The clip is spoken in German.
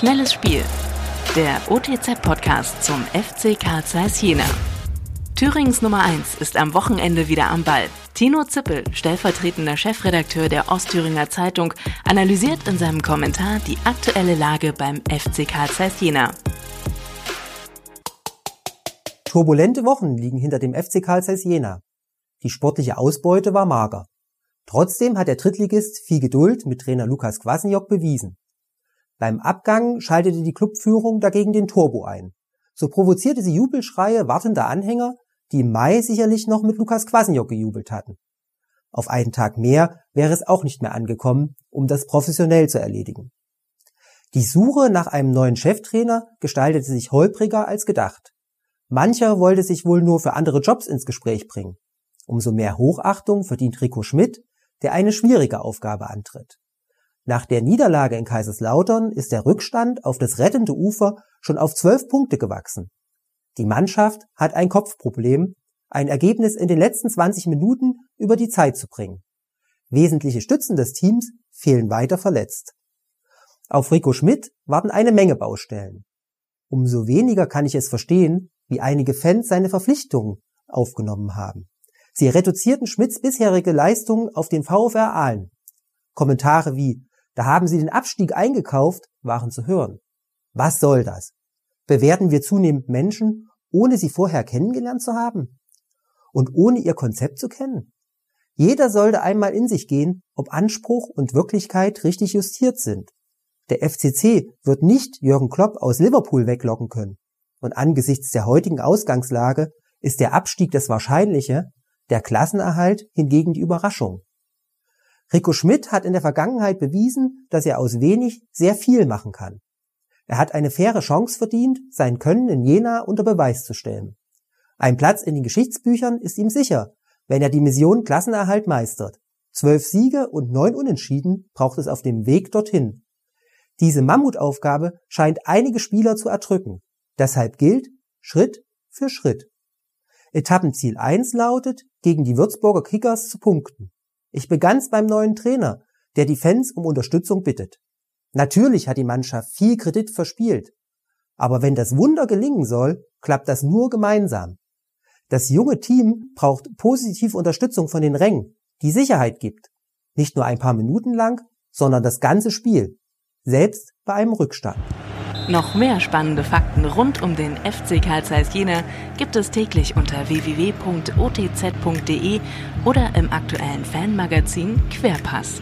Schnelles Spiel. Der OTZ-Podcast zum FC Karl Zeiss Jena. Thürings Nummer 1 ist am Wochenende wieder am Ball. Tino Zippel, stellvertretender Chefredakteur der Ostthüringer Zeitung, analysiert in seinem Kommentar die aktuelle Lage beim FC Karl Zeiss Jena. Turbulente Wochen liegen hinter dem FC Karl Zeiss Jena. Die sportliche Ausbeute war mager. Trotzdem hat der Drittligist viel Geduld mit Trainer Lukas Kwasniok bewiesen. Beim Abgang schaltete die Clubführung dagegen den Turbo ein. So provozierte sie Jubelschreie wartender Anhänger, die im Mai sicherlich noch mit Lukas Kwasniok gejubelt hatten. Auf einen Tag mehr wäre es auch nicht mehr angekommen, um das professionell zu erledigen. Die Suche nach einem neuen Cheftrainer gestaltete sich holpriger als gedacht. Mancher wollte sich wohl nur für andere Jobs ins Gespräch bringen. Umso mehr Hochachtung verdient Rico Schmidt, der eine schwierige Aufgabe antritt. Nach der Niederlage in Kaiserslautern ist der Rückstand auf das rettende Ufer schon auf zwölf Punkte gewachsen. Die Mannschaft hat ein Kopfproblem, ein Ergebnis in den letzten 20 Minuten über die Zeit zu bringen. Wesentliche Stützen des Teams fehlen weiter verletzt. Auf Rico Schmidt warten eine Menge Baustellen. Umso weniger kann ich es verstehen, wie einige Fans seine Verpflichtungen aufgenommen haben. Sie reduzierten Schmidts bisherige Leistungen auf den VfR Aalen. Kommentare wie da haben sie den Abstieg eingekauft, waren zu hören. Was soll das? Bewerten wir zunehmend Menschen, ohne sie vorher kennengelernt zu haben? Und ohne ihr Konzept zu kennen? Jeder sollte einmal in sich gehen, ob Anspruch und Wirklichkeit richtig justiert sind. Der FCC wird nicht Jürgen Klopp aus Liverpool weglocken können. Und angesichts der heutigen Ausgangslage ist der Abstieg das Wahrscheinliche, der Klassenerhalt hingegen die Überraschung. Rico Schmidt hat in der Vergangenheit bewiesen, dass er aus wenig sehr viel machen kann. Er hat eine faire Chance verdient, sein Können in Jena unter Beweis zu stellen. Ein Platz in den Geschichtsbüchern ist ihm sicher, wenn er die Mission Klassenerhalt meistert. Zwölf Siege und neun Unentschieden braucht es auf dem Weg dorthin. Diese Mammutaufgabe scheint einige Spieler zu erdrücken. Deshalb gilt Schritt für Schritt. Etappenziel 1 lautet, gegen die Würzburger Kickers zu punkten. Ich begann's beim neuen Trainer, der die Fans um Unterstützung bittet. Natürlich hat die Mannschaft viel Kredit verspielt. Aber wenn das Wunder gelingen soll, klappt das nur gemeinsam. Das junge Team braucht positive Unterstützung von den Rängen, die Sicherheit gibt. Nicht nur ein paar Minuten lang, sondern das ganze Spiel. Selbst bei einem Rückstand. Noch mehr spannende Fakten rund um den FC Karl Zeiss Jena gibt es täglich unter www.otz.de oder im aktuellen Fanmagazin Querpass.